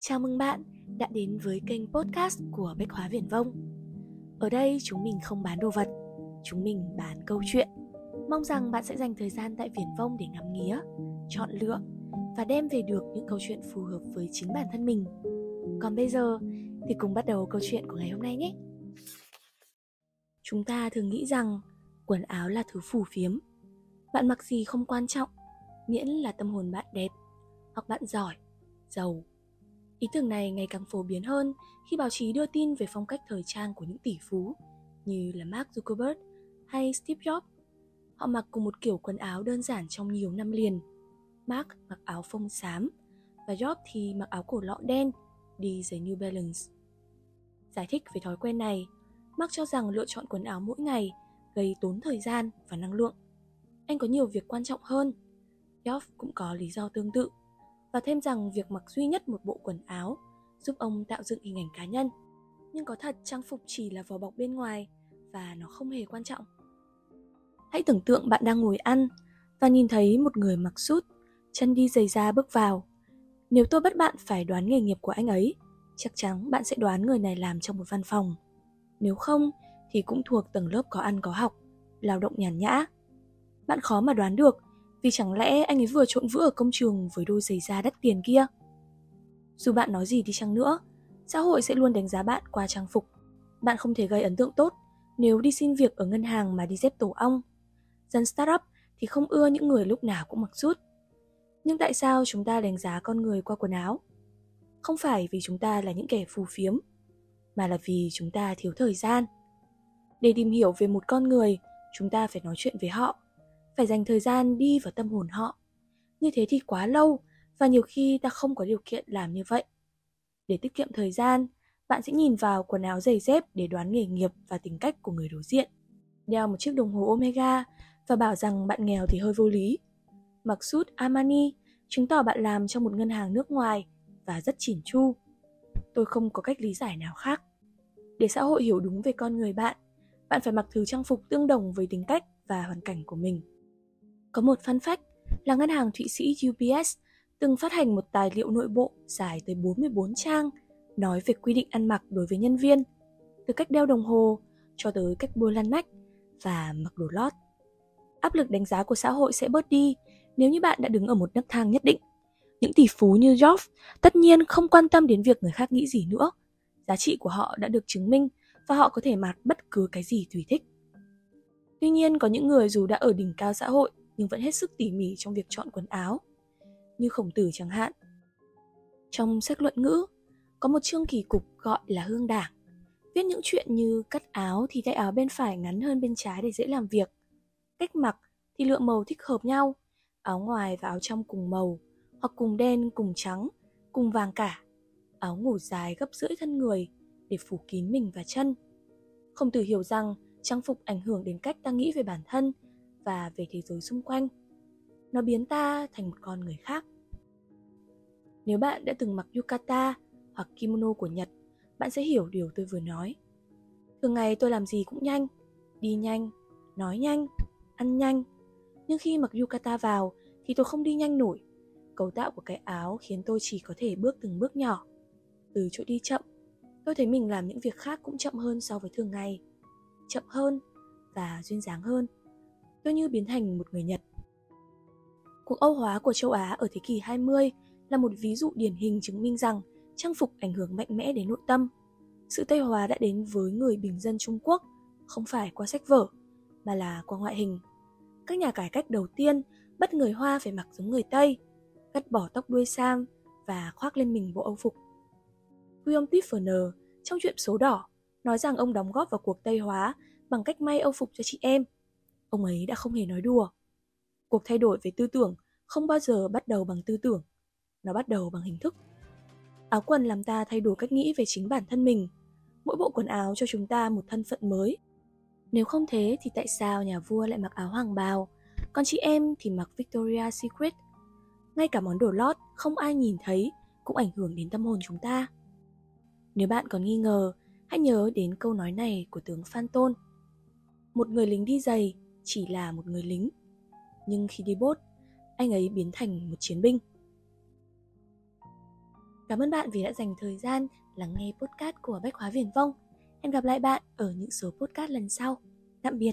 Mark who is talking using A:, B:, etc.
A: Chào mừng bạn đã đến với kênh podcast của Bách Hóa Viển Vông. Ở đây chúng mình không bán đồ vật, chúng mình bán câu chuyện. Mong rằng bạn sẽ dành thời gian tại Viển Vông để ngắm nghía, chọn lựa và đem về được những câu chuyện phù hợp với chính bản thân mình. Còn bây giờ thì cùng bắt đầu câu chuyện của ngày hôm nay nhé. Chúng ta thường nghĩ rằng quần áo là thứ phù phiếm. Bạn mặc gì không quan trọng, miễn là tâm hồn bạn đẹp hoặc bạn giỏi, giàu Ý tưởng này ngày càng phổ biến hơn khi báo chí đưa tin về phong cách thời trang của những tỷ phú như là Mark Zuckerberg hay Steve Jobs. Họ mặc cùng một kiểu quần áo đơn giản trong nhiều năm liền. Mark mặc áo phông xám và Jobs thì mặc áo cổ lọ đen, đi giày New Balance. Giải thích về thói quen này, Mark cho rằng lựa chọn quần áo mỗi ngày gây tốn thời gian và năng lượng. Anh có nhiều việc quan trọng hơn. Jobs cũng có lý do tương tự và thêm rằng việc mặc duy nhất một bộ quần áo giúp ông tạo dựng hình ảnh cá nhân. Nhưng có thật trang phục chỉ là vỏ bọc bên ngoài và nó không hề quan trọng. Hãy tưởng tượng bạn đang ngồi ăn và nhìn thấy một người mặc sút, chân đi giày da bước vào. Nếu tôi bắt bạn phải đoán nghề nghiệp của anh ấy, chắc chắn bạn sẽ đoán người này làm trong một văn phòng. Nếu không thì cũng thuộc tầng lớp có ăn có học, lao động nhàn nhã. Bạn khó mà đoán được vì chẳng lẽ anh ấy vừa trộn vữa ở công trường với đôi giày da đắt tiền kia? Dù bạn nói gì đi chăng nữa, xã hội sẽ luôn đánh giá bạn qua trang phục. Bạn không thể gây ấn tượng tốt nếu đi xin việc ở ngân hàng mà đi dép tổ ong. Dân startup thì không ưa những người lúc nào cũng mặc rút. Nhưng tại sao chúng ta đánh giá con người qua quần áo? Không phải vì chúng ta là những kẻ phù phiếm, mà là vì chúng ta thiếu thời gian. Để tìm hiểu về một con người, chúng ta phải nói chuyện với họ phải dành thời gian đi vào tâm hồn họ. Như thế thì quá lâu và nhiều khi ta không có điều kiện làm như vậy. Để tiết kiệm thời gian, bạn sẽ nhìn vào quần áo giày dép để đoán nghề nghiệp và tính cách của người đối diện. Đeo một chiếc đồng hồ Omega và bảo rằng bạn nghèo thì hơi vô lý. Mặc suit Armani chứng tỏ bạn làm trong một ngân hàng nước ngoài và rất chỉn chu. Tôi không có cách lý giải nào khác. Để xã hội hiểu đúng về con người bạn, bạn phải mặc thứ trang phục tương đồng với tính cách và hoàn cảnh của mình. Có một fun fact là ngân hàng Thụy Sĩ UBS từng phát hành một tài liệu nội bộ dài tới 44 trang nói về quy định ăn mặc đối với nhân viên, từ cách đeo đồng hồ cho tới cách bôi lăn nách và mặc đồ lót. Áp lực đánh giá của xã hội sẽ bớt đi nếu như bạn đã đứng ở một nấc thang nhất định. Những tỷ phú như Jobs tất nhiên không quan tâm đến việc người khác nghĩ gì nữa. Giá trị của họ đã được chứng minh và họ có thể mặc bất cứ cái gì tùy thích. Tuy nhiên có những người dù đã ở đỉnh cao xã hội nhưng vẫn hết sức tỉ mỉ trong việc chọn quần áo, như khổng tử chẳng hạn. Trong sách luận ngữ, có một chương kỳ cục gọi là hương đảng, viết những chuyện như cắt áo thì tay áo bên phải ngắn hơn bên trái để dễ làm việc, cách mặc thì lựa màu thích hợp nhau, áo ngoài và áo trong cùng màu, hoặc cùng đen cùng trắng, cùng vàng cả, áo ngủ dài gấp rưỡi thân người để phủ kín mình và chân. Khổng tử hiểu rằng trang phục ảnh hưởng đến cách ta nghĩ về bản thân và về thế giới xung quanh. Nó biến ta thành một con người khác. Nếu bạn đã từng mặc yukata hoặc kimono của nhật, bạn sẽ hiểu điều tôi vừa nói. Thường ngày tôi làm gì cũng nhanh, đi nhanh, nói nhanh, ăn nhanh. Nhưng khi mặc yukata vào thì tôi không đi nhanh nổi. Cấu tạo của cái áo khiến tôi chỉ có thể bước từng bước nhỏ. Từ chỗ đi chậm, tôi thấy mình làm những việc khác cũng chậm hơn so với thường ngày. Chậm hơn và duyên dáng hơn tôi như biến thành một người Nhật. Cuộc Âu hóa của châu Á ở thế kỷ 20 là một ví dụ điển hình chứng minh rằng trang phục ảnh hưởng mạnh mẽ đến nội tâm. Sự Tây hóa đã đến với người bình dân Trung Quốc không phải qua sách vở, mà là qua ngoại hình. Các nhà cải cách đầu tiên bắt người Hoa phải mặc giống người Tây, cắt bỏ tóc đuôi sam và khoác lên mình bộ âu phục. William Tifferner trong chuyện số đỏ nói rằng ông đóng góp vào cuộc Tây hóa bằng cách may âu phục cho chị em – ông ấy đã không hề nói đùa. Cuộc thay đổi về tư tưởng không bao giờ bắt đầu bằng tư tưởng, nó bắt đầu bằng hình thức. Áo quần làm ta thay đổi cách nghĩ về chính bản thân mình. Mỗi bộ quần áo cho chúng ta một thân phận mới. Nếu không thế thì tại sao nhà vua lại mặc áo hoàng bào, còn chị em thì mặc Victoria Secret? Ngay cả món đồ lót không ai nhìn thấy cũng ảnh hưởng đến tâm hồn chúng ta. Nếu bạn còn nghi ngờ, hãy nhớ đến câu nói này của tướng Phan Tôn. Một người lính đi giày chỉ là một người lính nhưng khi đi bốt, anh ấy biến thành một chiến binh Cảm ơn bạn vì đã dành thời gian lắng nghe podcast của Bách Hóa Viển Vông. Hẹn gặp lại bạn ở những số podcast lần sau. Tạm biệt.